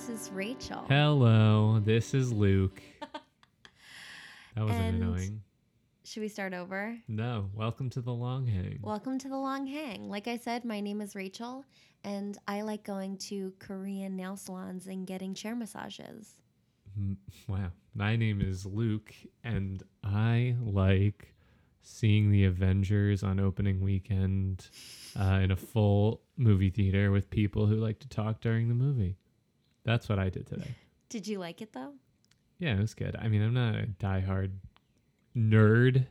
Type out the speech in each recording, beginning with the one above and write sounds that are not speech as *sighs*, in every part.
This is Rachel. Hello, this is Luke. *laughs* That wasn't And- annoying. Should we start over? No, welcome to the long hang. Welcome to the long hang. Like I said, my name is Rachel, and I like going to Korean nail salons and getting chair massages. Wow. My name is Luke, and I like seeing the Avengers on opening weekend uh, in a full movie theater with people who like to talk during the movie. That's what I did today. *laughs* Did you like it though? Yeah, it was good. I mean, I'm not a diehard nerd.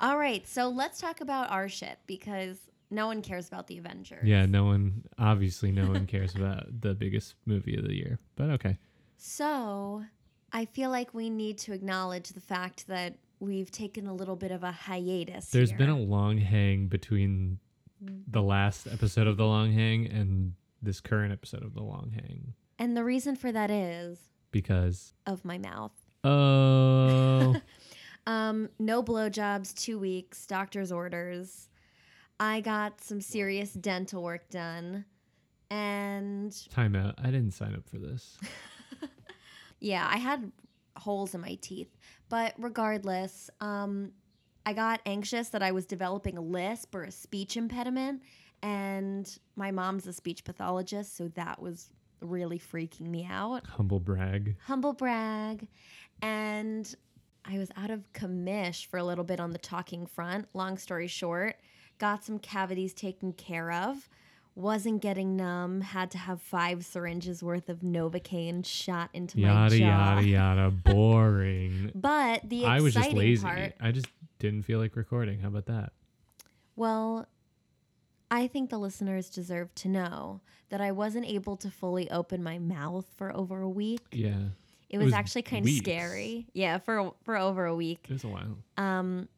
All right, so let's talk about our shit because no one cares about the Avengers. Yeah, no one, obviously, no one cares about *laughs* the biggest movie of the year, but okay. So I feel like we need to acknowledge the fact that we've taken a little bit of a hiatus. There's here. been a long hang between the last episode of the long hang and this current episode of the long hang and the reason for that is because of my mouth. oh *laughs* Um, no blowjobs, two weeks, doctor's orders. I got some serious dental work done. And timeout i didn't sign up for this *laughs* yeah, I had holes in my teeth. But regardless, um, I got anxious that I was developing a lisp or a speech impediment. And my mom's a speech pathologist, so that was really freaking me out. humble brag humble brag. And I was out of commish for a little bit on the talking front. Long story short, got some cavities taken care of. Wasn't getting numb. Had to have five syringes worth of Novocaine shot into my yada jaw. yada yada *laughs* boring But the i was just lazy part, i just didn't feel like recording how about that well, I think the listeners deserve to know that I wasn't able to fully open my mouth for over a week. yeah It was, was actually kind of scary. Yeah, for for over a week. it was a while Um,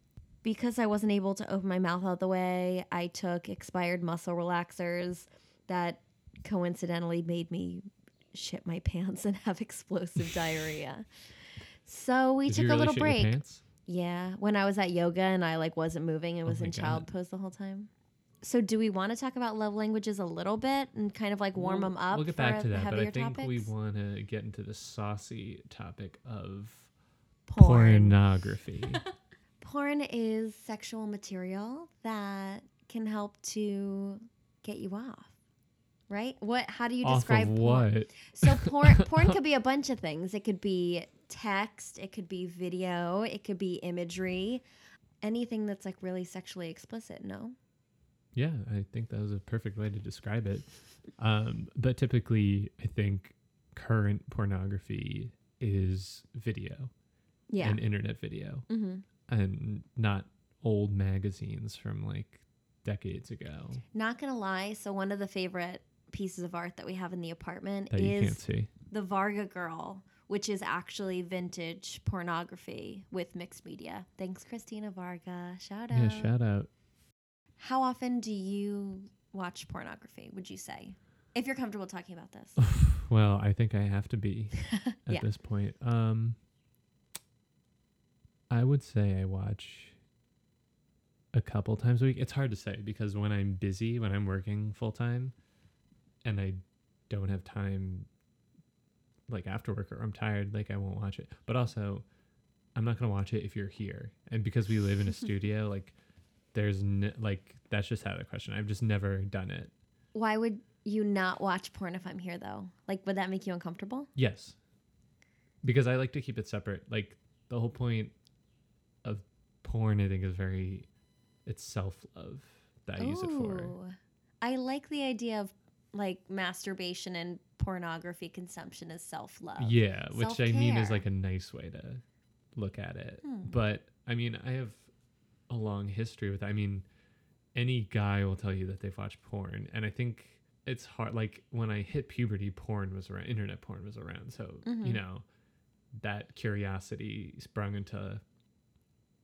because I wasn't able to open my mouth out the way, I took expired muscle relaxers that coincidentally made me shit my *laughs* pants and have explosive *laughs* diarrhea. So we Did took you a little break. Yeah, when I was at yoga and I like wasn't moving and Oh was in child pose the whole time. So do we want to talk about love languages a little bit and kind of like warm We'll- them up? we'll get back to that but i think topics? we want to get into the saucy topic of porn. pornography *laughs* porn is sexual material that can help to get you off right what how do you off describe porn what so porn *laughs* porn could be a bunch of things it could be text it could be video it could be imagery anything that's like really sexually explicit no Yeah, I think that was a perfect way to describe it. Um, but typically, I think current pornography is video yeah. and internet video, hmm and not old magazines from like decades ago. Not gonna lie so one of the favorite pieces of art that we have in the apartment that is the varga girl which is actually vintage pornography with mixed media. Thanks christina varga. Shout out. Yeah, shout out. How often do you watch pornography, would you say? If you're comfortable talking about this. *laughs* well, I think I have to be *laughs* at Yeah. this point. Um, I would say I watch a couple times a week. It's hard to say because when I'm busy, when I'm working full time, and I don't have time, like after work or I'm tired, like I won't watch it. But also, I'm not gonna watch it if you're here, and because we live in a *laughs* studio, like there's n- like that's just out of the question. I've just never done it. Why would you not watch porn if I'm here though? Like would that make you uncomfortable? Yes. Because I like to keep it separate. Like the whole point of porn I think is very it's self love that I use it for. I like the idea of like masturbation and pornography consumption as self-love. Yeah, which I mean is like a nice way to look at it. Hmm. But I mean, I have a long history with I mean, any guy will tell you that they've watched porn and I think it's hard like when I hit puberty porn was around internet porn was around. So, Mhm. you know, that curiosity sprung into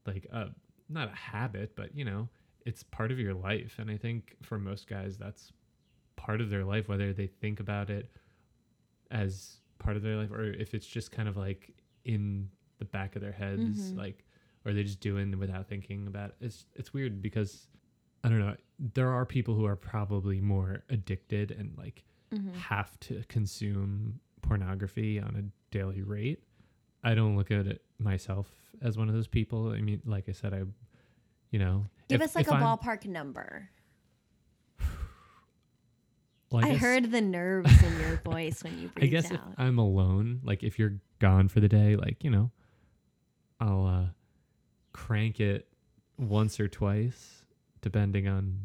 like a not a habit, but you know, it's part of your life. And I think for most guys that's part of their life, whether they think about it as part of their life or if it's just kind of like in the back of their heads, Mhm. like or they just doing it without thinking about it. It's it's weird because I don't know. There are people who are probably more addicted and like Mhm. have to consume pornography on a daily rate. I don't look at it myself as one of those people. I mean, like I said, I, you know, Give if- us like a I'm- ballpark number. *sighs* well, I, guess- heard the nerves in your voice when you *laughs* I guess if. I'm alone, like if you're gone for the day, like you know, I'll uh, crank it once or twice, depending on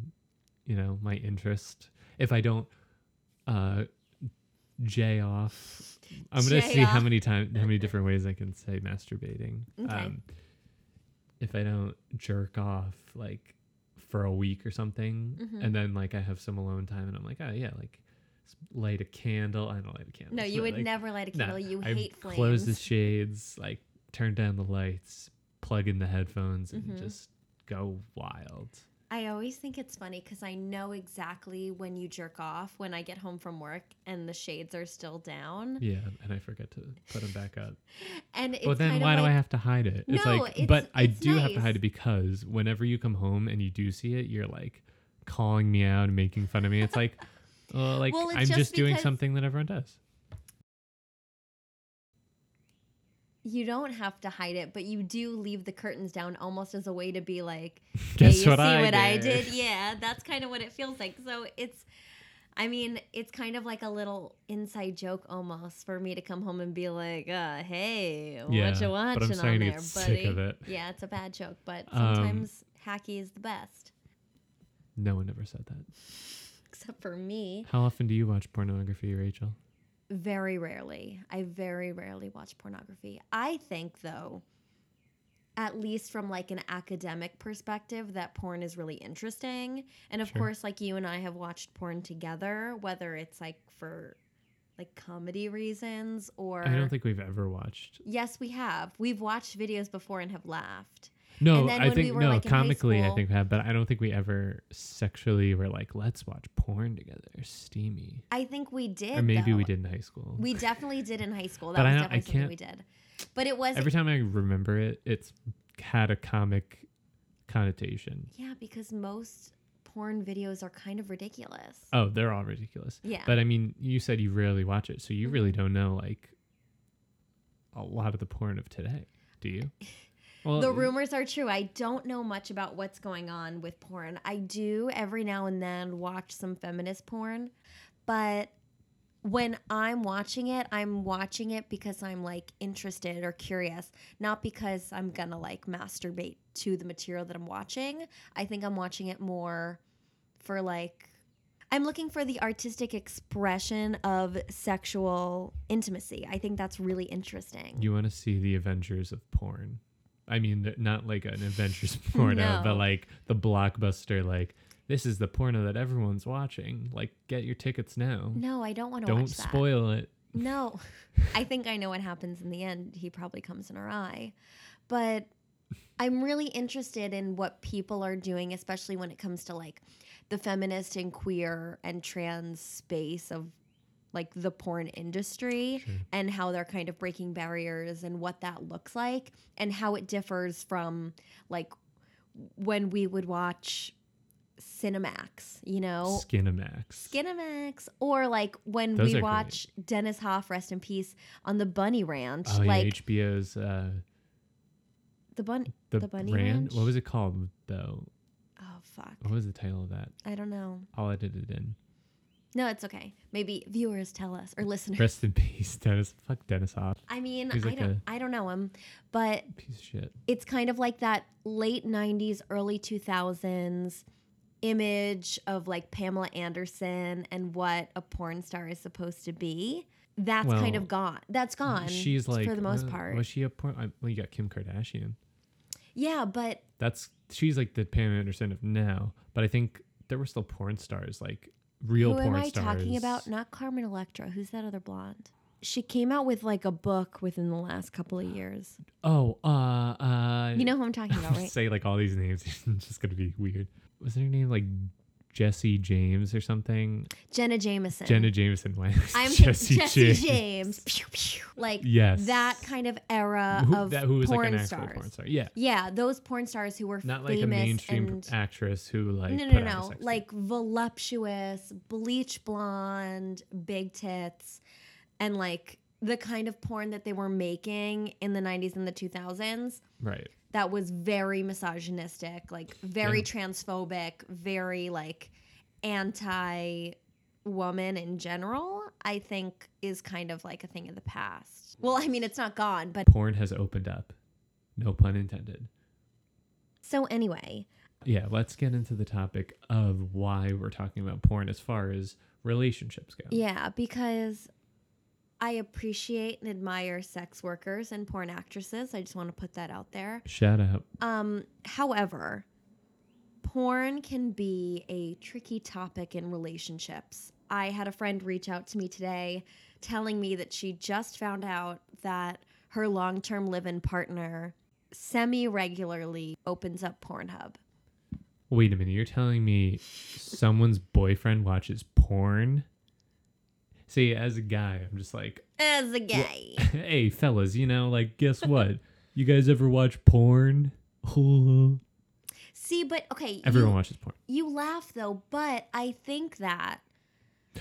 you know my interest. If I don't uh, jay off, I'm gonna Jay see how many times, how many different ways I can say masturbating. Okay. Um, if I don't jerk off, like for a week or something, Mhm. and then like I have some alone time, and I'm like, oh yeah, like light a candle. I don't light a candle. no, you would like, never light a nah, candle. you I hate flames. close the shades, like turn down the lights, plug in the headphones, and Mhm. just go wild. I always think it's funny because I know exactly when you jerk off when I get home from work and the shades are still down. Yeah, and I forget to put them back up. *laughs* And it's well, then why of do I have to hide it? It's No, like, it's- but I do have to hide it because whenever you come home and you do see it, you're like calling me out and making fun of me. It's like, well, *laughs* like Well, I'm just just doing something that everyone does. You don't have to hide it, but you do leave the curtains down almost as a way to be like, *laughs* Guess hey, you what see I what I did? did? Yeah, that's kind of what it feels like. So it's, I mean, it's kind of like a little inside joke almost for me to come home and be like, uh, hey, Yeah, what you watching on there, buddy? sick of it. Yeah, it's a bad joke, but Um, sometimes hacky is the best, No one ever said that. except for me. How often do you watch pornography, Rachel? Very rarely. I very rarely watch pornography. I think though, at least from like an academic perspective, that porn is really interesting. And of Sure. course, like you and I have watched porn together, whether it's like for like comedy reasons or I don't think we've ever watched. Yes, we have. We've watched videos before and have laughed. No, I when we think no. like, comically, I think we have, but I don't think we ever sexually were like, let's watch porn together. Steamy. I think we did. or maybe we did in high school. We definitely did in high school. That But I was I definitely something can't- we did. But it was Every time I remember it, it's had a comic connotation. Yeah, because most porn videos are kind of ridiculous. Oh, they're all ridiculous. Yeah. But I mean, you said you rarely watch it, so you really Mhm. don't know like a lot of the porn of today, do you? *laughs* Well, the rumors are true. I don't know much about what's going on with porn. I do every now and then watch some feminist porn, but when I'm watching it, I'm watching it because I'm like interested or curious, not because I'm gonna like masturbate to the material that I'm watching. I think I'm watching it more for like I'm looking for the artistic expression of sexual intimacy. I think that's really interesting. You want to see the Avengers of porn. I mean, not like an Avengers *laughs* porno, No. but like the blockbuster. Like this is the porno that everyone's watching. Like, get your tickets now. no, I don't want to Don't watch that. spoil it. No, *laughs* I think I know what happens in the end. He probably comes in her eye. But I'm really interested in what people are doing, especially when it comes to like the feminist and queer and trans space of like the porn industry Sure. and how they're kind of breaking barriers and what that looks like and how it differs from like when we would watch Cinemax, you know, Skinamax. Skinamax, or like when Those we are great. watch Dennis Hof, rest in peace, on the Bunny Ranch. oh like yeah, HBO's uh, the bunny. the, The Bunny Ran- Ranch? What was it called though? Oh fuck, What was the title of that? I don't know. I'll edit it in. No, it's okay. Maybe viewers tell us or listeners. Rest in peace, Dennis. Fuck Dennis Hof. I mean, He's I like don't, I don't know him, but Piece of shit. it's kind of like that late '90s, early 2000s image of like Pamela Anderson and what a porn star is supposed to be. That's kind of gone. That's gone. She's like for the most uh, part. Was she a porn? I, well, you got Kim Kardashian. yeah, but That's she's like the Pam Anderson of now. But I think there were still porn stars, like real Who porn am I stars. talking about? Not Carmen Electra. Who's that other blonde? She came out with like a book within the last couple of years. Oh, uh, uh, You know who I'm talking about, *laughs* right? say like all these names. *laughs* it's just gonna be weird. Was her name like Jesse James or something? Jenna Jameson. Jenna Jameson. Why? I'm *laughs* Jesse, Jesse, James. James. Pew, pew. Like Yes. that kind of era Who, of that, who was porn like an stars. porn star? Yeah. Yeah, those porn stars who were Not like a mainstream and actress who like no, no, no, no, like voluptuous, bleach blonde, big tits. and like the kind of porn that they were making in the 90s and the 2000s Right. That was very misogynistic, like very Yeah. transphobic, very like anti woman in general, I think is kind of like a thing of the past. Well, I mean, it's not gone, but Porn has opened up. No pun intended. so anyway, Yeah, let's get into the topic of why we're talking about porn as far as relationships go. yeah, because I appreciate and admire sex workers and porn actresses. I just want to put that out there. Shout out. Um, however, porn can be a tricky topic in relationships. I had a friend reach out to me today telling me that she just found out that her long term live in partner semi regularly opens up Pornhub. Wait a minute, you're telling me someone's boyfriend watches porn? See, as a guy, I'm just like, As a gay. *laughs* hey, fellas, you know, like, guess what? you guys ever watch porn? See, but okay, Everyone you, watches porn. you laugh though, but I think that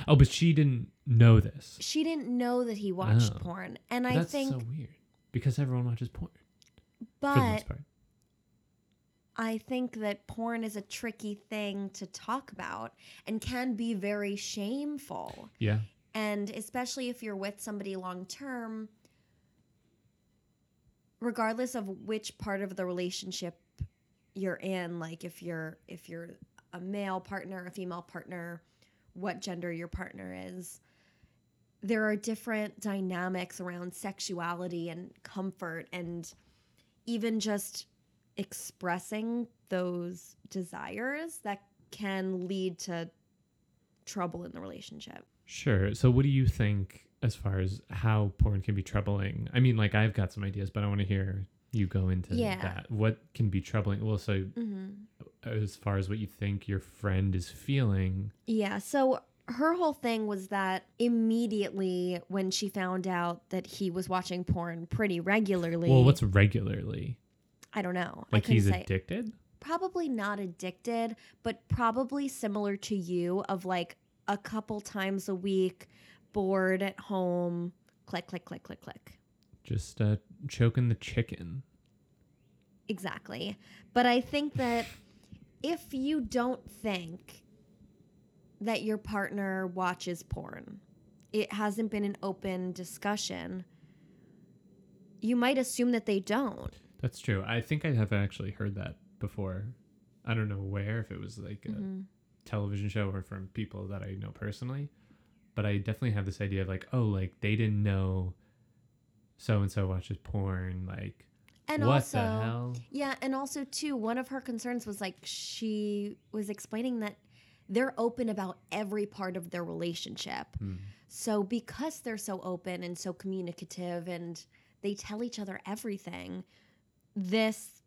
Oh, but she didn't know this. she didn't know that he watched Oh. porn. And I That's think, so weird because everyone watches porn but. I think that porn is a tricky thing to talk about and can be very shameful. Yeah, And especially if you're with somebody long term, regardless of which part of the relationship you're in, like if you're if you're a male partner, a female partner, what gender your partner is, there are different dynamics around sexuality and comfort and even just expressing those desires that can lead to trouble in the relationship. Sure. So, what do you think as far as how porn can be troubling? I mean, like, I've got some ideas, but I want to hear you go into Yeah. that. What can be troubling? Well, so Mm-hmm. as far as what you think your friend is feeling, Yeah. So her whole thing was that immediately when she found out that he was watching porn pretty regularly, well, what's regularly? I don't know. Like, he's say. addicted? Probably not addicted, but probably similar to you of like a couple times a week, bored at home, click, click, click, click, click. Just uh, choking the chicken. Exactly. But I think that if you don't think that your partner watches porn, it hasn't been an open discussion, you might assume that they don't. That's true. I think I have actually heard that before. I don't know where, if it was like a Mhm. Television show or from people that I know personally. But I definitely have this idea of like, oh, like they didn't know so and so watches porn. Like, And what also, the hell? yeah, and also too, one of her concerns was like she was explaining that they're open about every part of their relationship. Hmm. So because they're so open and so communicative and they tell each other everything, this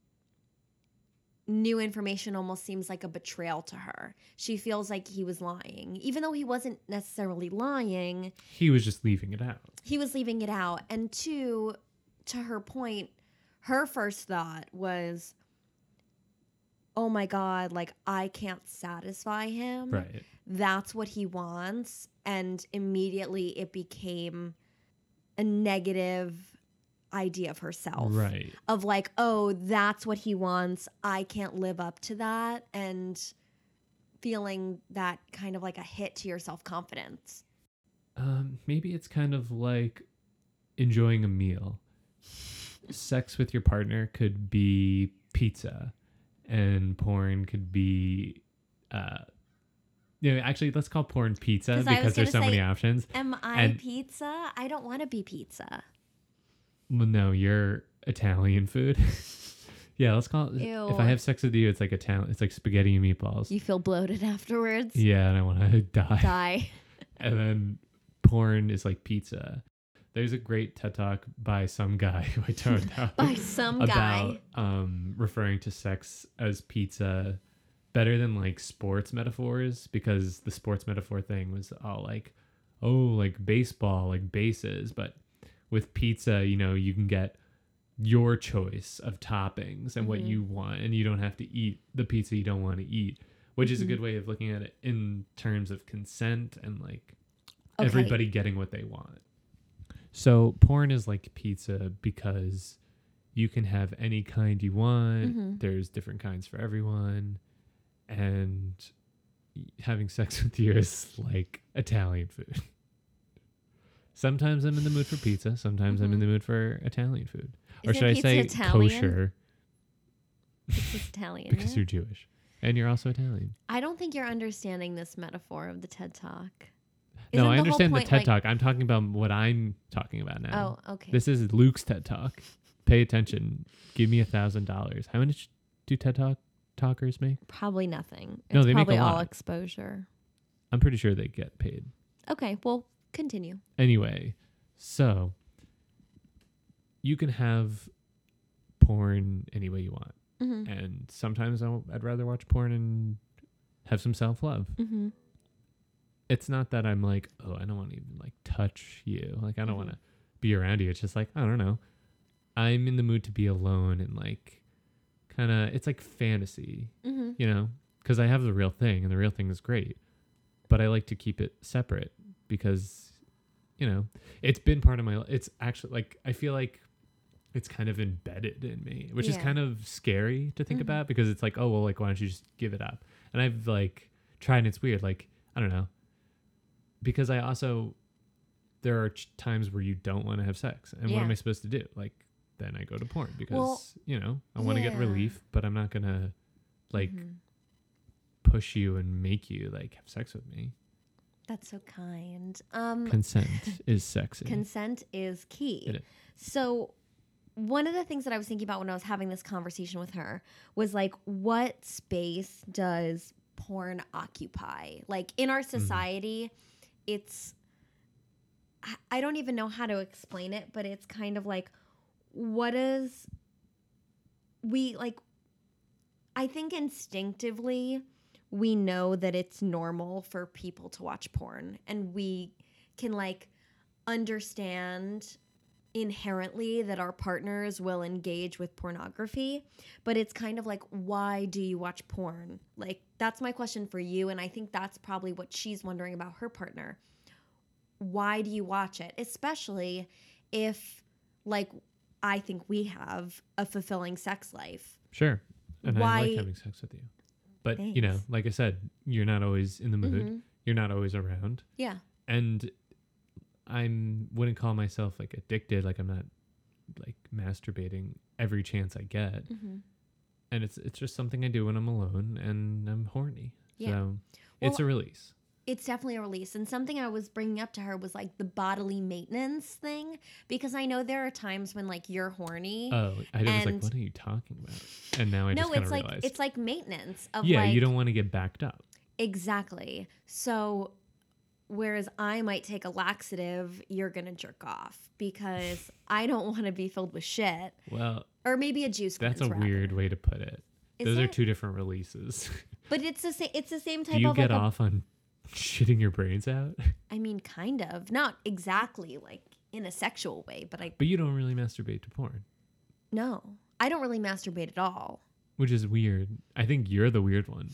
new information almost seems like a betrayal to her. She feels like he was lying. Even though he wasn't necessarily lying, He was just leaving it out. he was leaving it out. And two, to her point, her first thought was, oh my God, like I can't satisfy him Right. that's what he wants and immediately it became a negative idea of herself Right. of like oh that's what he wants i can't live up to that and feeling that kind of like a hit to your self-confidence Um, maybe it's kind of like enjoying a meal. Sex with your partner could be pizza, and porn could be, uh, you know, actually, let's call porn pizza 'Cause because there's so gonna many options. am i And- pizza i don't want to be pizza Well, no, you're Italian food. *laughs* yeah, let's call it. If I have sex with you, it's like Italian. It's like spaghetti and meatballs. you feel bloated afterwards yeah, and I want to *laughs* die. die *laughs* and then porn is like pizza. There's a great TED talk by some guy who I turned out by some about guy um, referring to sex as pizza better than like sports metaphors because the sports metaphor thing was all like, oh, like baseball, like bases, but with pizza, you know, you can get your choice of toppings and what Mhm. you want, and you don't have to eat the pizza you don't want to eat, which is a good way of looking at it in terms of consent and like Okay. everybody getting what they want. So porn is like pizza because you can have any kind you want. Mhm. There's different kinds for everyone, and having sex *laughs* with you is like Italian food. Sometimes I'm in the mood for pizza. Sometimes I'm in Mhm. the mood for Italian food, or Isn't should I pizza say Italian? kosher It's Italian. because yeah? you're Jewish and you're also Italian. I don't think you're understanding this metaphor of the TED Talk. no, Isn't I the whole understand the point, TED like- Talk. I'm talking about what I'm talking about now. Oh, okay. This is Luke's TED Talk. Pay attention. Give me a thousand dollars. How much do TED Talk talkers make? probably nothing. It's No, they make a probably all lot. exposure. I'm pretty sure they get paid. Okay, well, continue. Anyway, so you can have porn any way you want, Mm-hmm. and sometimes I'd rather watch porn and have some self love. Mm-hmm. It's not that I'm like, oh, I don't want to even like touch you. Like I don't Mhm. want to be around you. It's just like I don't know. I'm in the mood to be alone and like kind of. It's like fantasy. Mm-hmm. you know, because I have the real thing and the real thing is great, but I like to keep it separate because, you know, it's been part of my. It's actually like I feel like it's kind of embedded in me, which is kind of scary to think Mhm. about because it's like, oh well, like why don't you just give it up? And I've like tried, and it's weird. Like I don't know, because I also there are ch- times where you don't want to have sex, and what am I supposed to do? Like then I go to porn because Well, you know I want to get relief, but I'm not gonna like Mhm. push you and make you like have sex with me. That's so kind. Um, Consent *laughs* is sexy. consent is key. Is. So, one of the things that I was thinking about when I was having this conversation with her was like, what space does porn occupy? Like in our society, it's, I- I don't even know how to explain it, but it's kind of like, what is, we like, I think instinctively, we know that it's normal for people to watch porn and we can like understand inherently that our partners will engage with pornography but it's kind of like why do you watch porn like that's my question for you and i think that's probably what she's wondering about her partner why do you watch it especially if like i think we have a fulfilling sex life sure. And I Why- like having sex with you. But you know, like I said, you're not always in the mood. Mhm. You're not always around. yeah And I'm wouldn't call myself like addicted, like I'm not like masturbating every chance I get. hmm And it's it's just something I do when I'm alone and I'm horny. Yeah. So it's a release. It's definitely a release. And something I was bringing up to her was like the bodily maintenance thing, because I know there are times when like you're horny. Oh, I was like, what are you talking about? And now I no, just it's like realized. it's like maintenance of yeah, like you don't want to get backed up. exactly. So whereas I might take a laxative, you're gonna jerk off because I don't want to be filled with shit, Well, or maybe a juice. that's a rather. weird way to put it. Is Those are two different releases. *laughs* But it's the same. It's the same type Do you of get like a- off on shitting your brains out? *laughs* I mean, kind of, not exactly like in a sexual way, but I But you don't really masturbate to porn, no, I don't really masturbate at all. which is weird. I think you're the weird one.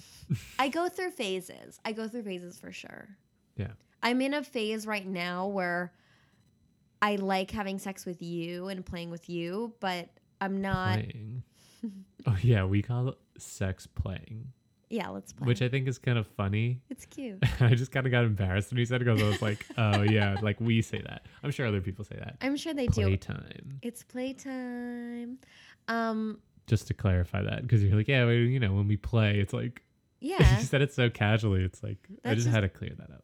I *laughs* go through phases. I go through phases for sure. Yeah. I'm in a phase right now where I like having sex with you and playing with you, but I'm not. Playing. oh yeah, we call it sex playing, Yeah, let's play. which I think is kind of funny. it's cute. *laughs* I just kind of got embarrassed when he said it because I was like, *laughs* oh yeah, like we say that. I'm sure other people say that. I'm sure they do. Playtime. It's playtime. Um, Just to clarify that, because you're like, yeah, well, you know, when we play, it's like *laughs* yeah. you said it so casually. It's like I just, just- had to clear that up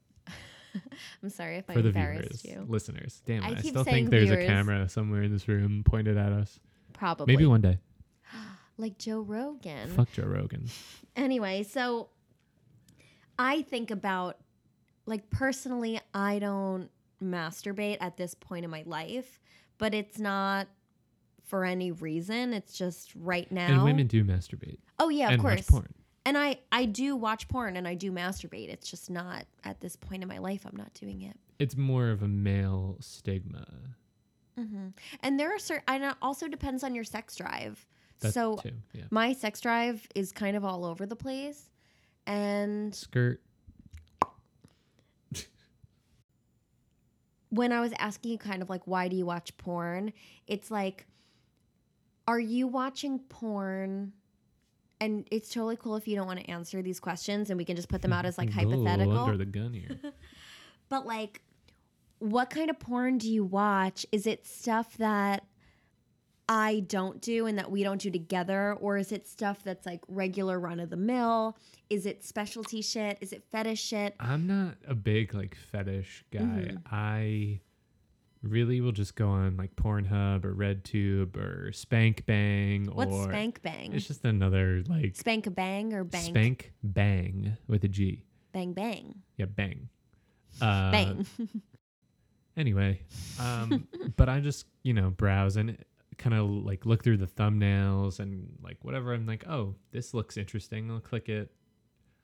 I'm sorry if I for the embarrassed viewers, you. listeners. Damn, I I, still think there's viewers. a camera somewhere in this room pointed at us. Probably. Maybe one day. Like Joe Rogan. Fuck Joe Rogan. Anyway, so I think about like personally, I don't masturbate at this point in my life, but it's not for any reason. It's just right now. And women do masturbate oh yeah, of course. And I I do watch porn and I do masturbate. It's just not at this point in my life. I'm not doing it. It's more of a male stigma. hmm And there are certain. And it also depends on your sex drive. That so too. Yeah. my sex drive is kind of all over the place, and Skirt. when I was asking you kind of like why do you watch porn, it's like are you watching porn and it's totally cool if you don't want to answer these questions and we can just put them out as like *laughs* hypothetical. under the gun here. *laughs* *laughs* But like, what kind of porn do you watch? Is it stuff that I don't do and that we don't do together? Or is it stuff that's like regular run of the mill? Is it specialty shit? Is it fetish shit? I'm not a big like fetish guy. Mhm. I really will just go on like Pornhub or RedTube or Spank Bang or What's or spank bang? it's just another like Spank a bang or bang Spank Bang with a G. bang bang Yeah, bang. Uh, bang? *laughs* Anyway, um, but I just you know browse and kind of like look through the thumbnails and like whatever. I'm like, oh, this looks interesting. I'll click it.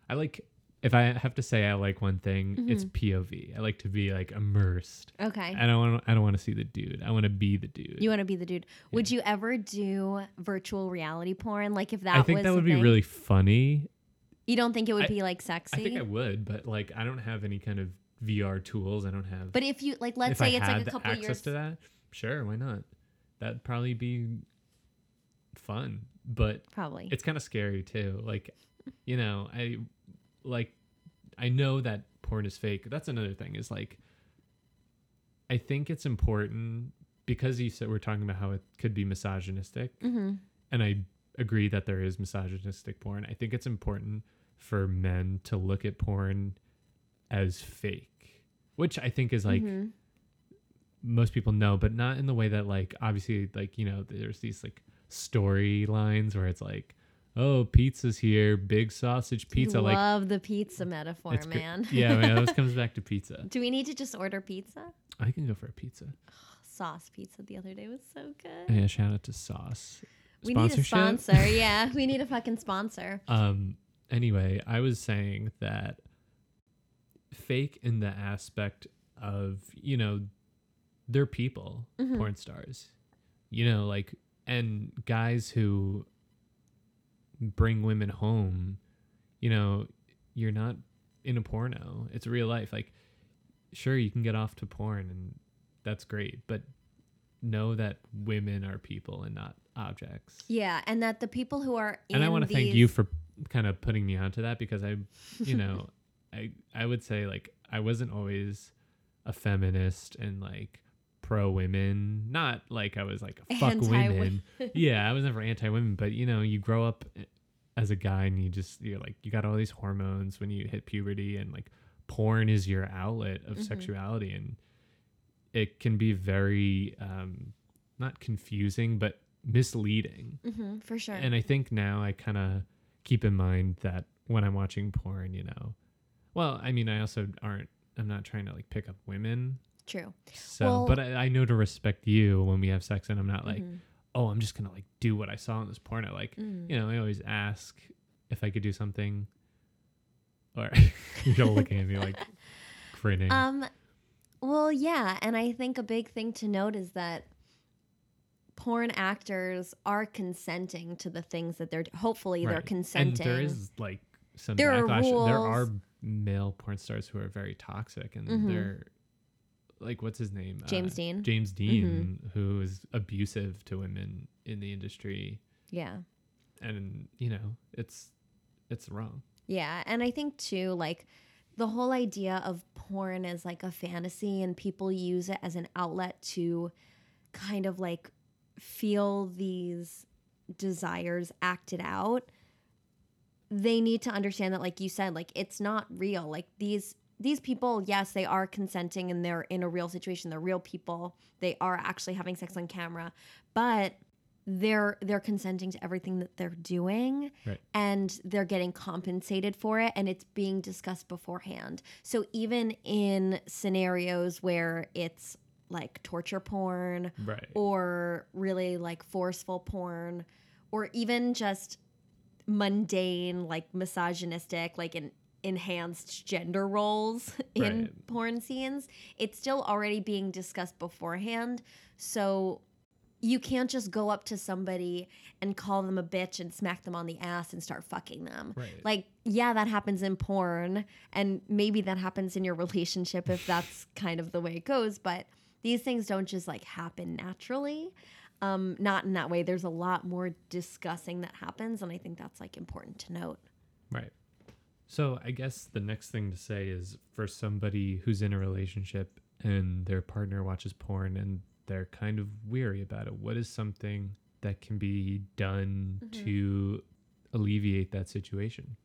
I like if I have to say I like one thing, it's mm-hmm. POV. I like to be like immersed. okay. I don't want. I don't want to see the dude. I want to be the dude. You want to be the dude. Would you ever do virtual reality porn? Like if that I think was that would be thing? really funny. You don't think it would I- be like sexy? I think I would, but like I don't have any kind of VR tools. I don't have. but if you like, let's say I it's like a couple access years. to that, sure, why not? That'd probably be fun, but Probably. it's kind of scary too. Like, you know, I like I know that porn is fake. That's another thing. Is like I think it's important because you said we're talking about how it could be misogynistic, mm-hmm. and I agree that there is misogynistic porn. I think it's important for men to look at porn as fake, which I think is like Mhm. Most people know, but not in the way that like obviously like you know there's these like storylines where it's like, oh pizza's here, big sausage pizza. Like Love the pizza metaphor, man. yeah, man, this comes back to *laughs* pizza. Do we need to just order pizza? I can go for a pizza. Sauce pizza the other day was so good. Yeah, shout out to Sauce. we need a sponsor. yeah, *laughs* we need a fucking sponsor. Um. Anyway, I was saying that fake in the aspect of you know they're people, Mhm. porn stars, you know, like and guys who bring women home. You know, you're not in a porno. It's real life. Like, sure, you can get off to porn, and that's great, but know that women are people and not objects. Yeah, and that the people who are and I want to thank you for kind of putting me onto that because I, you know, *laughs* I I would say like I wasn't always a feminist and like pro women. Not like I was like fuck women. *laughs* yeah, I was never anti women, but you know, you grow up as a guy and you just you're like you got all these hormones when you hit puberty and like porn is your outlet of Mhm. sexuality and it can be very um not confusing but misleading Mhm, for sure. and I think now I kind of keep in mind that when I'm watching porn, you know, well, I mean, I also aren't, I'm not trying to like pick up women. True. So, Well- but I, I know to respect you when we have sex and I'm not like, Mhm. oh, I'm just going to like do what I saw in this porno. Like, Mm. you know, I always ask if I could do something or *laughs* you're looking at me like *laughs* grinning. Um, well, yeah, and I think a big thing to note is that porn actors are consenting to the things that they're. Hopefully, they're consenting. And there is like some There are backlash. There are male porn stars who are very toxic, and Mhm. they're like, what's his name? James Uh, Deen. Mm-hmm. James Deen, who is abusive to women in the industry, yeah, and you know, it's it's wrong. yeah, and I think too, like the whole idea of porn as like a fantasy, and people use it as an outlet to kind of like feel these desires acted out they need to understand that like you said like it's not real like these these people yes they are consenting and they're in a real situation they're real people they are actually having sex on camera but they're they're consenting to everything that they're doing Right. and they're getting compensated for it and it's being discussed beforehand so even in scenarios where it's like torture porn Right. or really like forceful porn or even just mundane like misogynistic like an enhanced gender roles *laughs* in Right. porn scenes it's still already being discussed beforehand so you can't just go up to somebody and call them a bitch and smack them on the ass and start fucking them. Right. Like, yeah, that happens in porn, and maybe that happens in your relationship if that's *laughs* kind of the way it goes, but these things don't just like happen naturally. Um, not in that way. There's a lot more discussing that happens, and I think that's like important to note. Right. So I guess the next thing to say is for somebody who's in a relationship and their partner watches porn and they're kind of weary about it, what is something that can be done Mhm. to alleviate that situation?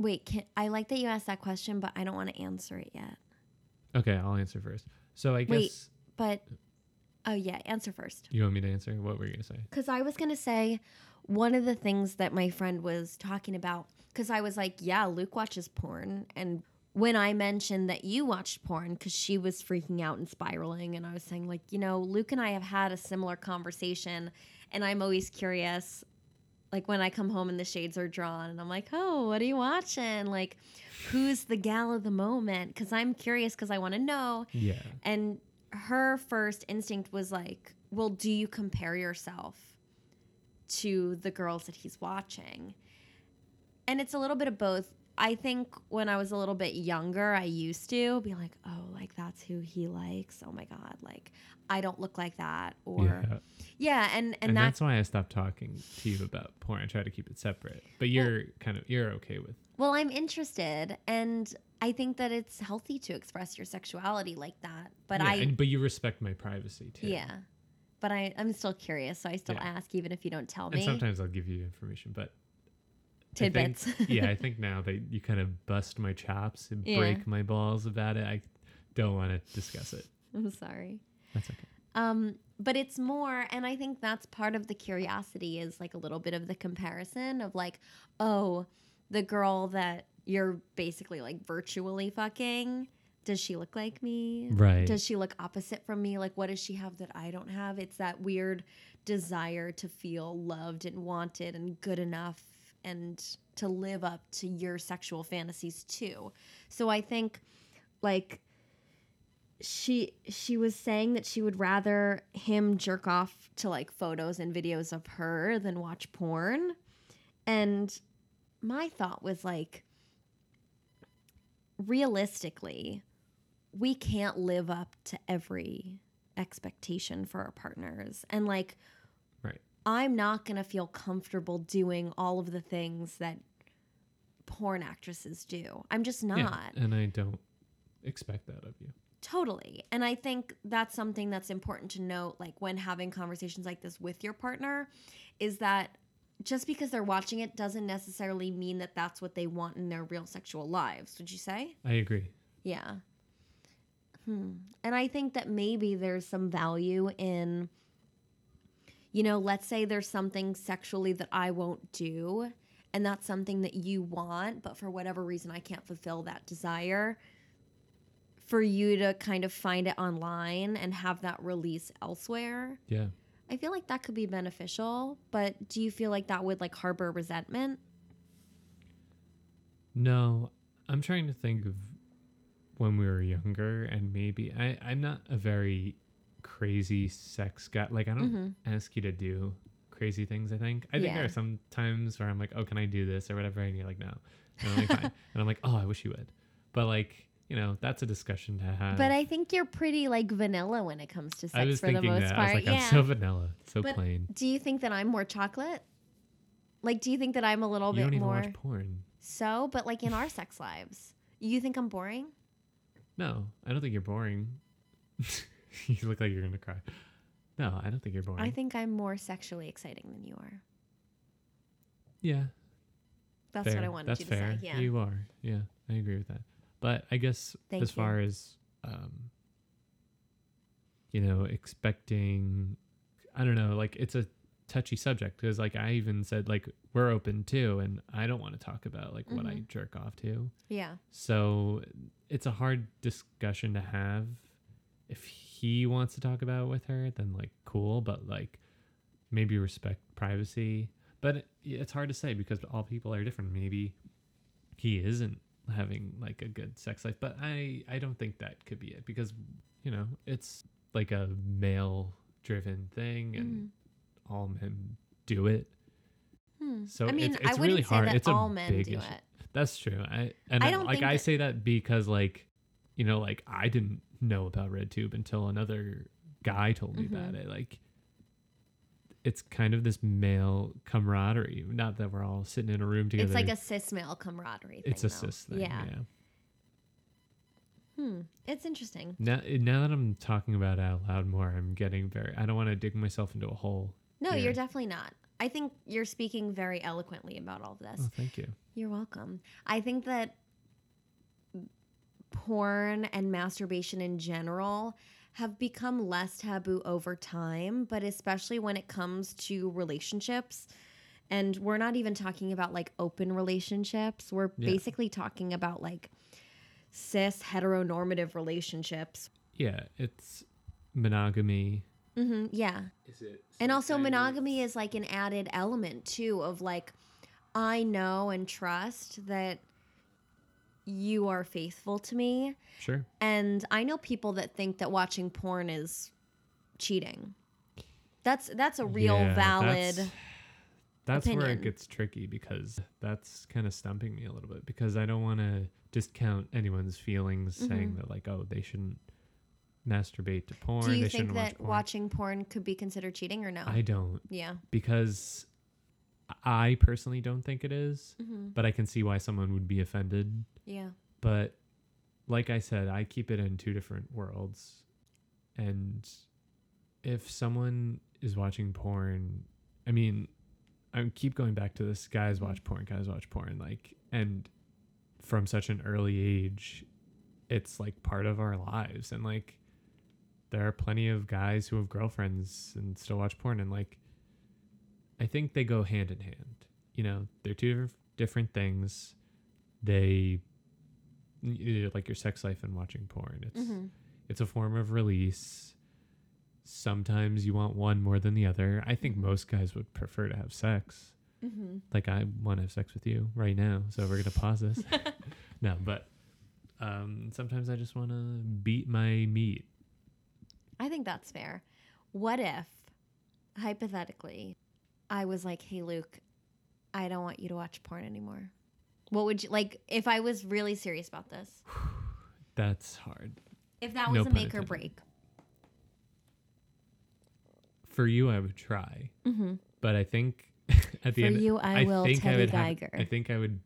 Wait, can, I like that you asked that question, but I don't want to answer it yet. Okay, I'll answer first. So I guess. Wait. But, oh yeah, answer first. you want me to answer? What were you gonna say? Because I was going to say one of the things that my friend was talking about, because I was like, yeah, Luke watches porn. And when I mentioned that you watched porn, because she was freaking out and spiraling, and I was saying, like, you know, Luke and I have had a similar conversation, and I'm always curious. Like when I come home and the shades are drawn, and I'm like, oh, what are you watching? Like, who's the gal of the moment? Because I'm curious because I want to know. Yeah. And her first instinct was like, well, do you compare yourself to the girls that he's watching? And it's a little bit of both. I think when I was a little bit younger, I used to be like, oh, like that's who he likes. Oh my God. Like, I don't look like that. Or, yeah. yeah. and, and, And, that, that's why I stopped talking to you about porn. I try to keep it separate. But you're kind of you're okay with well, I'm interested. And I think that it's healthy to express your sexuality like that. But yeah, I, and, but you respect my privacy too. yeah. But I, I'm still curious. So I still Yeah. ask, even if you don't tell me. And me. sometimes I'll give you information, but I think- *laughs* yeah, I think now that you kind of bust my chops and Yeah. break my balls about it, I don't want to discuss it. *laughs* I'm sorry. That's okay. Um, but it's more, and I think that's part of the curiosity is like a little bit of the comparison of like, oh, the girl that you're basically like virtually fucking, does she look like me? Right. Does she look opposite from me? Like, what does she have that I don't have? It's that weird desire to feel loved and wanted and good enough and to live up to your sexual fantasies too. So I think like she she was saying that she would rather him jerk off to like photos and videos of her than watch porn. And my thought was like realistically, we can't live up to every expectation for our partners. And like. I'm not going to feel comfortable doing all of the things that porn actresses do. I'm just not. Yeah, and I don't expect that of you. Totally. And I think that's something that's important to note, like when having conversations like this with your partner, is that just because they're watching it doesn't necessarily mean that that's what they want in their real sexual lives. Would you say? I agree. Yeah. Hmm. And I think that maybe there's some value in, you know, let's say there's something sexually that I won't do, and that's something that you want, but for whatever reason I can't fulfill that desire. For you to kind of find it online and have that release elsewhere, Yeah. I feel like that could be beneficial. But do you feel like that would like harbor resentment? No, I'm trying to think of when we were younger, and maybe I, I'm not a very crazy sex guy. Like I don't Mhm. ask you to do crazy things. I think I think there are some times where I'm like, oh, can I do this or whatever, and you're like, no, and I'm like, fine, *laughs* and I'm like, oh, I wish you would, but like you know, that's a discussion to have. But I think you're pretty like vanilla when it comes to sex for the most that part. I was like, yeah. I'm so vanilla, so But plain. Do you think that I'm more chocolate? Like, do you think that I'm a little You don't bit even more watch porn. so? But like in our sex lives, you think I'm boring? No, I don't think you're boring. *laughs* *laughs* you look like you're gonna cry. No, I don't think you're boring. I think I'm more sexually exciting than you are. yeah, That's fair. what I wanted That's you to fair. say. Yeah. You are. Yeah, I agree with that. But I guess Thank as you. far as um you know, expecting I don't know, like it's a touchy subject because like I even said like we're open too and I don't want to talk about like what I Mhm. jerk off to. yeah. So it's a hard discussion to have. If he wants to talk about it with her, then like cool, but like maybe respect privacy. But it, it's hard to say because all people are different. Maybe he isn't having like a good sex life, but I I don't think that could be it because you know it's like a male driven thing and Mhm. all men do it. Hmm. So I mean, it's, I it's wouldn't really say hard. that it's all a men big do issue. it. That's true. I and I I don't like I say that because like you know like I didn't know about RedTube until another guy told me about Mhm. it. Like it's kind of this male camaraderie. Not that we're all sitting in a room together. It's like a cis male camaraderie. Thing, it's a though. cis thing. Yeah. yeah. Hmm. It's interesting. Now, now that I'm talking about it out loud more, I'm getting very. I don't want to dig myself into a hole. No, Yeah. you're definitely not. I think you're speaking very eloquently about all of this. Oh, thank you. You're welcome. I think that porn and masturbation in general have become less taboo over time, but especially when it comes to relationships. And we're not even talking about like open relationships. We're Yeah. basically talking about like cis heteronormative relationships. Yeah, it's monogamy. hmm yeah. Is it? And also, monogamy is like an added element too of like, I know and trust that you are faithful to me. Sure. And I know people that think that watching porn is cheating. That's that's a real Yeah, valid. That's, that's where it gets tricky because that's kind of stumping me a little bit because I don't want to discount anyone's feelings saying Mhm. that like oh they shouldn't masturbate to porn. Do you think that watch porn. watching porn could be considered cheating or no? I don't yeah. because I personally don't think it is, hmm but I can see why someone would be offended. Yeah. But like I said, I keep it in two different worlds. And if someone is watching porn, I mean, I keep going back to this guys watch porn, guys watch porn. Like, and from such an early age, it's like part of our lives. And like, there are plenty of guys who have girlfriends and still watch porn. And like, I think they go hand in hand. You know, they're two different- things. They, like your sex life and watching porn. It's hmm it's a form of release. Sometimes you want one more than the other. I think most guys would prefer to have sex. hmm Like I want to have sex with you right now, so we're gonna pause this. *laughs* no, but um, sometimes I just want to beat my meat. I think that's fair. What if, hypothetically, I was like, hey, Luke, I don't want you to watch porn anymore? What would you like if I was really serious about this? *sighs* That's hard. If that No was a pun make or intended. break. For you, I would try, Mm-hmm. but I think *laughs* at the For end, you, I, will, think I Teddy would have- Geiger. I think I would.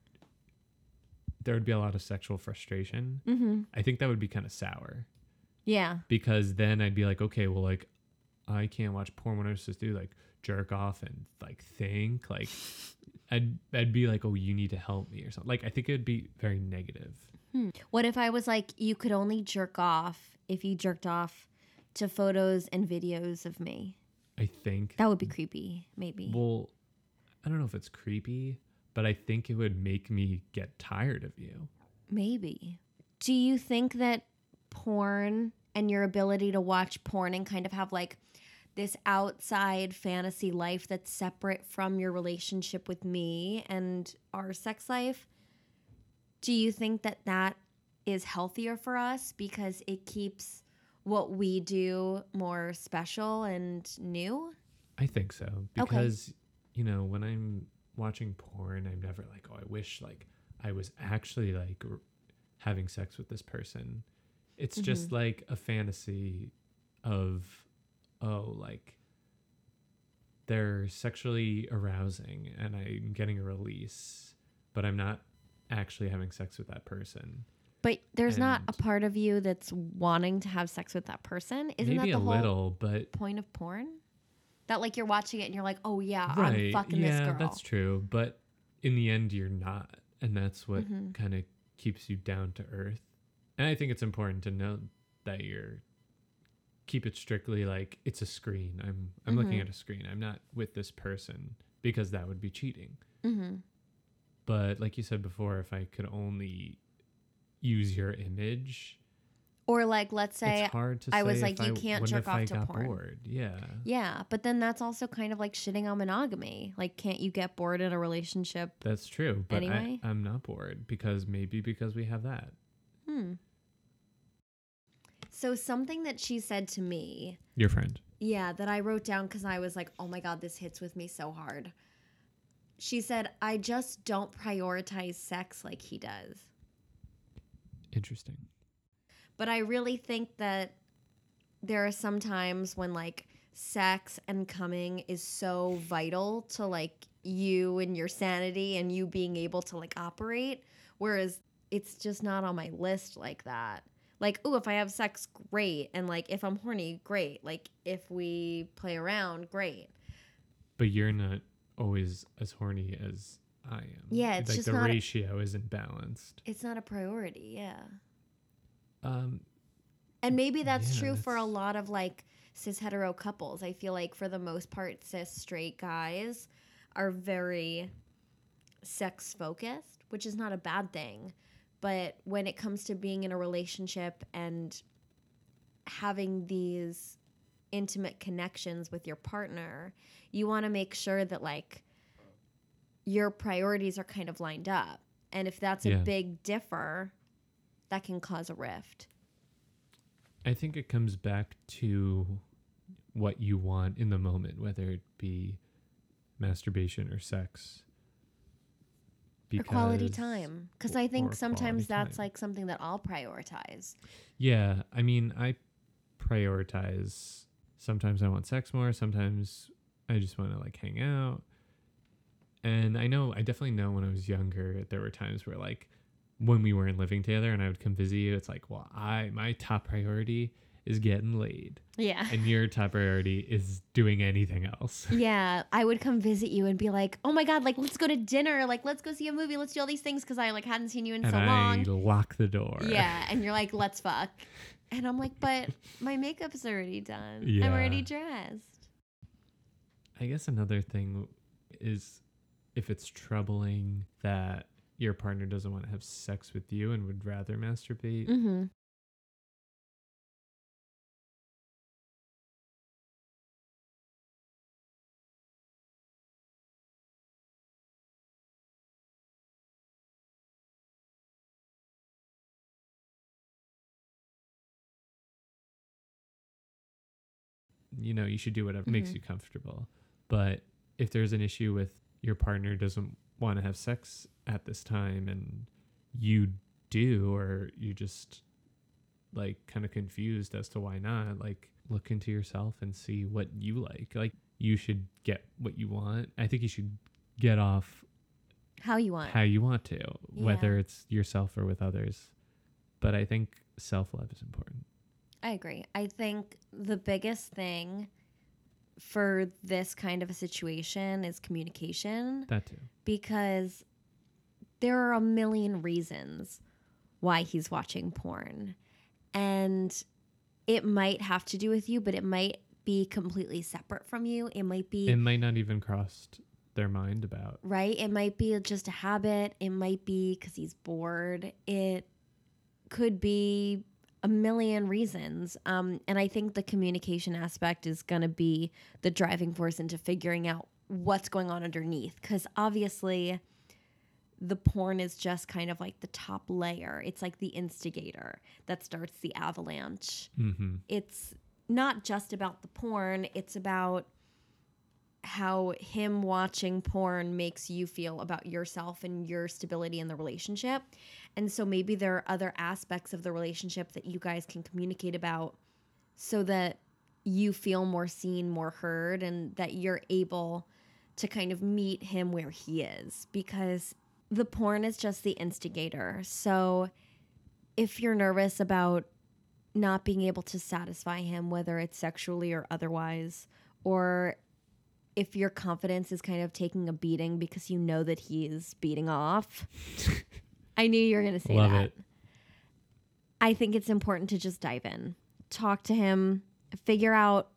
There would be a lot of sexual frustration. mm-hmm. I think that would be kind of sour. Yeah. because then I'd be like, okay, well, like I can't watch porn when I was supposed to do like jerk off and like think like I'd I'd be like, oh, you need to help me or something. Like I think it would be very negative. Hmm. What if I was like, you could only jerk off if you jerked off to photos and videos of me? I think. That would be creepy, maybe. Well, I don't know if it's creepy, but I think it would make me get tired of you. Maybe. Do you think that porn and your ability to watch porn and kind of have like this outside fantasy life that's separate from your relationship with me and our sex life, do you think that that is healthier for us because it keeps what we do more special and new? I think so because you know when I'm watching porn, I'm never like, oh, I wish like I was actually like r- having sex with this person. It's just mm-hmm. like a fantasy of, oh, like they're sexually arousing and I'm getting a release, but I'm not actually having sex with that person. But there's not a part of you that's wanting to have sex with that person. Isn't that the whole little, but point of porn? That like you're watching it and you're like, oh yeah, right, I'm fucking yeah, this girl. that's true. But in the end, you're not, and that's what Mhm. kind of keeps you down to earth. And I think it's important to note that you're keep it strictly like it's a screen. I'm I'm looking Mhm. at a screen. I'm not with this person because that would be cheating. Mm-hmm. But like you said before, if I could only use your image, Or like, let's say, it's hard to I was like, you I- can't jerk if I off to porn. bored? Yeah. yeah, but then that's also kind of like shitting on monogamy. Like, can't you get bored in a relationship? That's true. But Anyway? I, I'm not bored because maybe because we have that. Hmm. So something that she said to me, Your friend. Yeah, that I wrote down because I was like, oh my God, this hits with me so hard. She said, I just don't prioritize sex like he does. Interesting. But I really think that there are some times when like sex and coming is so vital to like you and your sanity and you being able to like operate. Whereas it's just not on my list like that. Like, oh, if I have sex, great. And like, if I'm horny, great. Like, if we play around, great. But you're not always as horny as I am. Yeah, it's like just the not- ratio isn't balanced. It's not a priority. Yeah. Um, And maybe that's Yeah, true for a lot of like cis hetero couples. I feel like for the most part, cis straight guys are very sex focused, which is not a bad thing. But when it comes to being in a relationship and having these intimate connections with your partner, you want to make sure that like your priorities are kind of lined up. And if that's a big differ, that can cause a rift. I think it comes back to what you want in the moment, whether it be masturbation or sex. Or quality time because i think sometimes that's time. like something that i'll prioritize Yeah, I mean, I prioritize. Sometimes I want sex more. Sometimes I just want to like hang out. And I know, I definitely know when I was younger, there were times where like when we weren't living together and I would come visit you, it's like, well, I my top priority is getting laid, yeah. And your top priority is doing anything else. *laughs* yeah i would come visit you and be like oh my god like let's go to dinner. Like let's go see a movie. Let's do all these things because i like hadn't seen you in and so I long. lock the door. yeah *laughs* and you're like let's fuck. And i'm like but my makeup's already done. I'm already dressed. I guess another thing is if it's troubling that your partner doesn't want to have sex with you and would rather masturbate. mm-hmm You know, you should do whatever makes Mhm. you comfortable. But if there's an issue with your partner doesn't want to have sex at this time and you do or you just like kind of confused as to why not, like look into yourself and see what you like. Like you should get what you want. I think you should get off how you want how you want to, whether it's yourself or with others. But I think self love is important. I agree. I think the biggest thing for this kind of a situation is communication That too. because there are a million reasons why he's watching porn. And it might have to do with you, but it might be completely separate from you. It might be It might not even crossed their mind about. right? It might be just a habit. It might be because he's bored. It could be a million reasons. Um, and I think the communication aspect is going to be the driving force into figuring out what's going on underneath. Because obviously, the porn is just kind of like the top layer, it's like the instigator that starts the avalanche Mm-hmm. it's not just about the porn, it's about how him watching porn makes you feel about yourself and your stability in the relationship. And so maybe there are other aspects of the relationship that you guys can communicate about so that you feel more seen, more heard, and that you're able to kind of meet him where he is because the porn is just the instigator. So if you're nervous about not being able to satisfy him, whether it's sexually or otherwise, or if your confidence is kind of taking a beating because you know that he's beating off. *laughs* I knew you were going to say Love that. it. I think it's important to just dive in, talk to him, figure out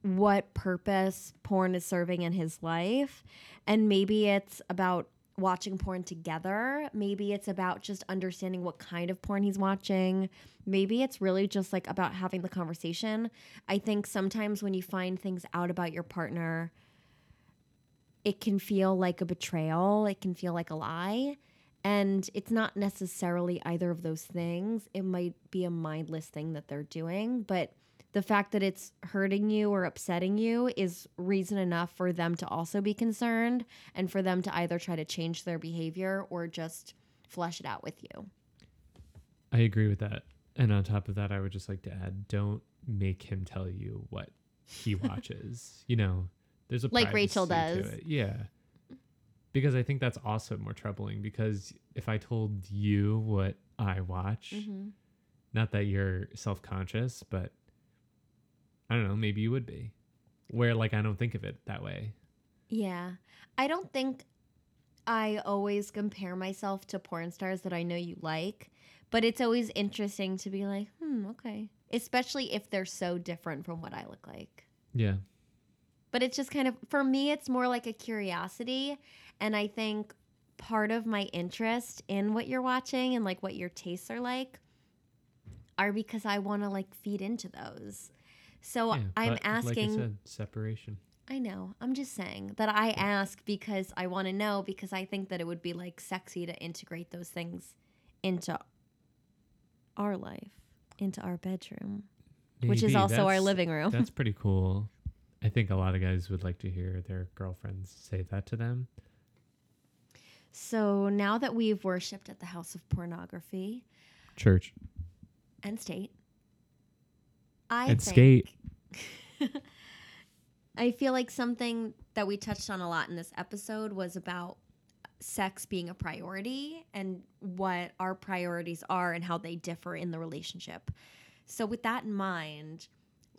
what purpose porn is serving in his life. And maybe it's about watching porn together. Maybe it's about just understanding what kind of porn he's watching. Maybe it's really just like about having the conversation. I think sometimes when you find things out about your partner, it can feel like a betrayal, it can feel like a lie. And it's not necessarily either of those things. It might be a mindless thing that they're doing, but the fact that it's hurting you or upsetting you is reason enough for them to also be concerned and for them to either try to change their behavior or just flush it out with you. I agree with that. And on top of that, I would just like to add don't make him tell you what he *laughs* watches. you know, there's a Like Rachel does. it. Yeah. Because I think that's also more troubling because if I told you what I watch, not that you're self-conscious, but I don't know, maybe you would be. Where like I don't think of it that way. Yeah. I don't think I always compare myself to porn stars that I know you like, but it's always interesting to be like, hmm, okay. Especially if they're so different from what I look like. Yeah. But it's just kind of, for me, it's more like a curiosity. And I think part of my interest in what you're watching and like what your tastes are like are because I want to like feed into those. So yeah. I'm asking. Like I said, separation. I know. I'm just saying that I ask because I want to know because I think that it would be like sexy to integrate those things into our life, into our bedroom, which is also our living room. That's pretty cool. I think a lot of guys would like to hear their girlfriends say that to them. So now that we've worshipped at the house of pornography Church. and state, I And think, *laughs* I feel like something that we touched on a lot in this episode was about sex being a priority and what our priorities are and how they differ in the relationship. So, with that in mind,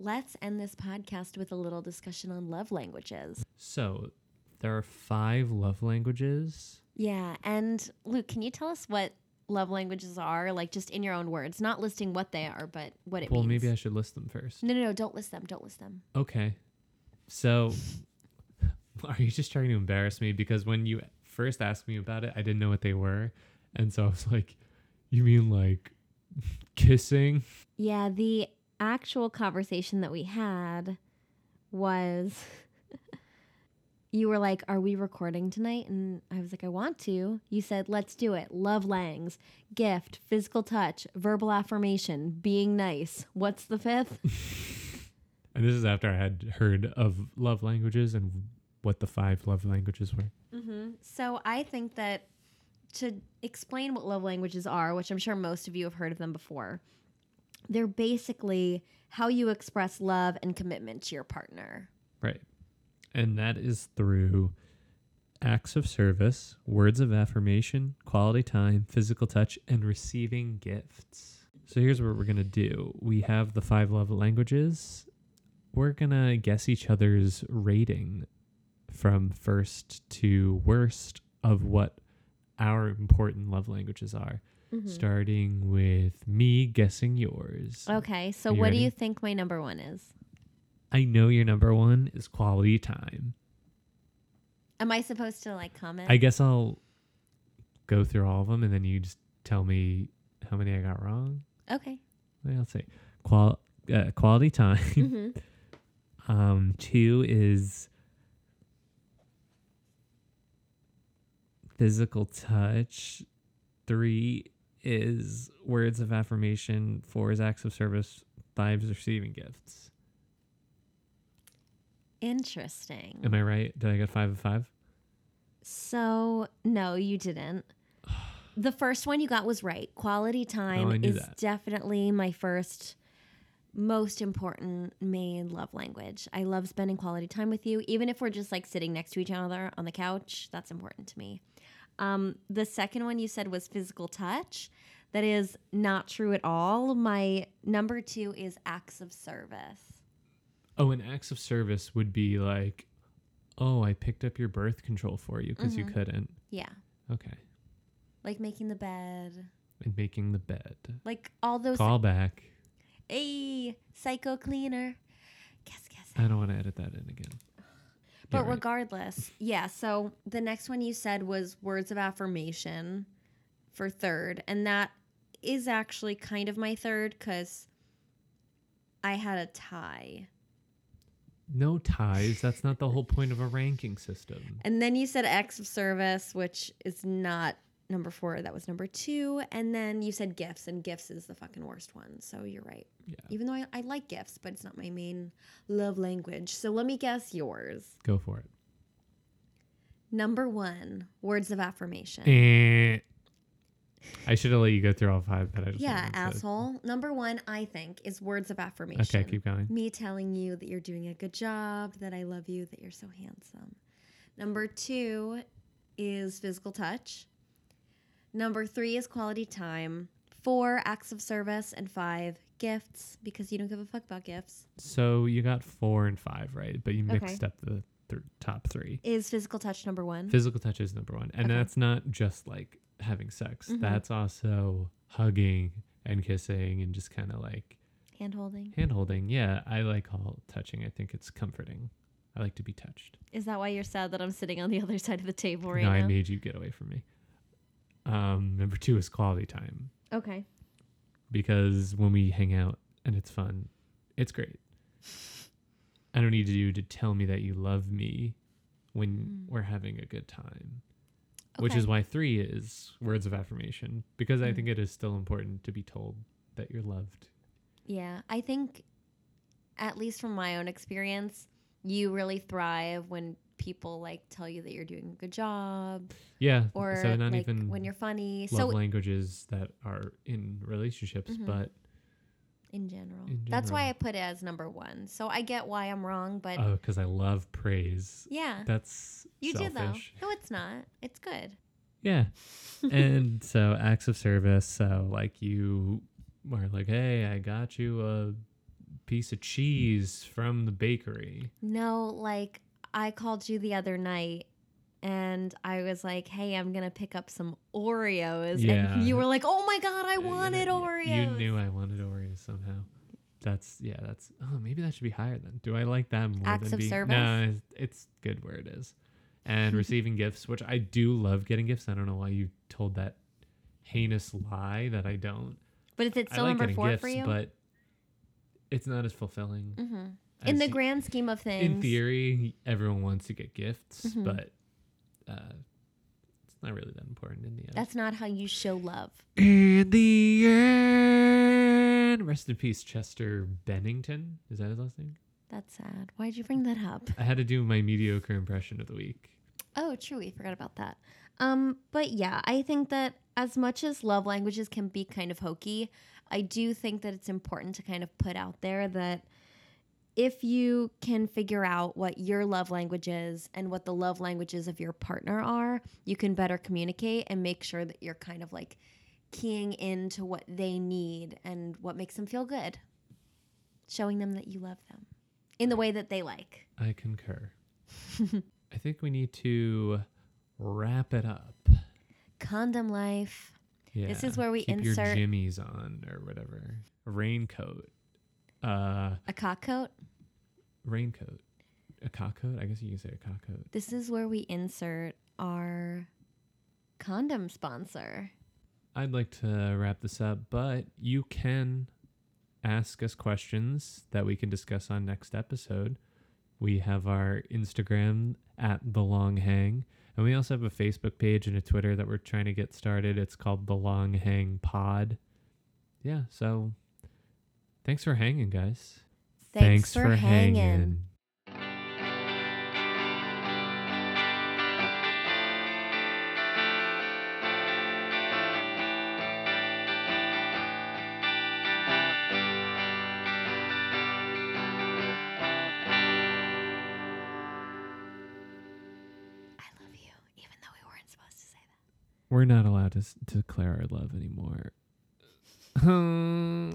let's end this podcast with a little discussion on love languages. So there are five love languages. Yeah. And Luke, can you tell us what love languages are? Like, just in your own words, not listing what they are, but what it well, means. Well, maybe I should list them first. no, no, no. Don't list them. Don't list them. Okay. So *laughs* are you just trying to embarrass me? Because when you first asked me about it, I didn't know what they were. And so I was like, you mean like *laughs* kissing? Yeah, the actual conversation that we had was *laughs* you were like, Are we recording tonight? And I was like, I want to. You said, Let's do it. Love langs, gift, physical touch, verbal affirmation, being nice. What's the fifth? *laughs* And this is after I had heard of love languages and what the five love languages were. Mm-hmm. So I think that to explain what love languages are, which I'm sure most of you have heard of them before, they're basically how you express love and commitment to your partner. Right. And that is through acts of service, words of affirmation, quality time, physical touch, and receiving gifts. So here's what we're going to do we have the five love languages. We're going to guess each other's rating from first to worst of what our important love languages are, starting with me guessing yours. Okay, so what do you think my number one is? I know your number one is quality time. Am I supposed to like comment? I guess I'll go through all of them and then you just tell me how many I got wrong. okay. I'll say qual uh, quality time. *laughs* hmm um, two is physical touch. Three is words of affirmation. Four is acts of service. Five is receiving gifts. Interesting. Am I right? Did I get five of five? So no, you didn't. *sighs* The first one you got was right. Quality time Oh, is that. definitely my first most important main love language. I love spending quality time with you, even if we're just like sitting next to each other on the couch. That's important to me. Um, the second one you said was physical touch. That is not true at all. My number two is acts of service. Oh, and acts of service would be like, oh, I picked up your birth control for you because you Mhm. couldn't. Yeah, Okay. like making the bed, And making the bed. like all those. Call back. Hey, psycho cleaner. Guess, guess. I don't want to edit that in again. But You're right. regardless, yeah. So the next one you said was words of affirmation for third, and that is actually kind of my third because I had a tie. no ties. That's not the whole point of a ranking system. And then you said acts of service, which is not number four, that was number two. And then you said gifts, and gifts is the fucking worst one. So you're right. Yeah. Even though I, I like gifts, but it's not my main love language. So let me guess yours. Go for it. Number one, words of affirmation. Eh. I should have let you go through all five, but I just yeah, asshole. Number one, I think, is words of affirmation. Okay, keep going. Me telling you that you're doing a good job, that I love you, that you're so handsome. Number two is physical touch. Number three is quality time. Four, acts of service. And five, gifts, because you don't give a fuck about gifts. So you got four and five right, but you Okay. mixed up the th- top three. Is physical touch number one? Physical touch is number one, and Okay. that's not just like having sex. Mhm. That's also hugging and kissing and just kind of like Hand holding. hand holding. Yeah, I like all touching. I think it's comforting. I like to be touched. Is that why you're sad that I'm sitting on the other side of the table right now? no, I made you get away from me. Um, number two is quality time okay. because when we hang out and it's fun, it's great. I don't need you to tell me that you love me when Mm. we're having a good time. Which Okay. is why three is words of affirmation because I think it is still important to be told that you're loved. Yeah, I think, at least from my own experience, you really thrive when people like tell you that you're doing a good job, Yeah. or so not like even when you're funny. love So languages that are in relationships, Mhm. but in general. In that's why. I put it as number one. So I get why I'm wrong, but oh, because I love praise. yeah, That's you selfish. do though. No, it's not. It's good. Yeah. *laughs* and so acts of service. So like you were like, hey, I got you a piece of cheese from the bakery. No, like I called you the other night. And I was like, "Hey, I'm gonna pick up some Oreos," Yeah. and you were like, "Oh my god, I Yeah, wanted kn- Oreos!" You knew I wanted Oreos somehow. That's yeah. That's oh maybe that should be higher then. Do I like that more Acts than of being, service? No, it's, good where it is. And *laughs* receiving gifts, which I do love getting gifts. I don't know why you told that heinous lie that I don't. But is it I still like number four gifts, for you? but it's not as fulfilling. hmm In the grand scheme of things, in theory, everyone wants to get gifts, Mhm. but uh, it's not really that important in the end. that's not how you show love. In the end, rest in peace, Chester Bennington. Is that his last name? That's sad. Why'd you bring that up? I had to do my mediocre impression of the week. Oh, true. We forgot about that. Um, but yeah, I think that as much as love languages can be kind of hokey, I do think that it's important to kind of put out there that if you can figure out what your love language is and what the love languages of your partner are, you can better communicate and make sure that you're kind of like keying into what they need and what makes them feel good. Showing them that you love them in the way that they like. I concur. *laughs* I think we need to wrap it up. Condom life. Yeah. This is where we keep insert- your jimmies on or whatever. A raincoat. Uh, A cock coat. raincoat. A cock coat? I guess you can say a cock coat. This is where we insert our condom sponsor. I'd like to wrap this up, but you can ask us questions that we can discuss on next episode. We have our Instagram at the Long Hang, and we also have a Facebook page and a Twitter that we're trying to get started. It's called the Long Hang Pod. Yeah, so thanks for hanging, guys. Thanks, for, hanging. I love you, even though we weren't supposed to say that. We're not allowed to, s- to declare our love anymore. *laughs* Hmm.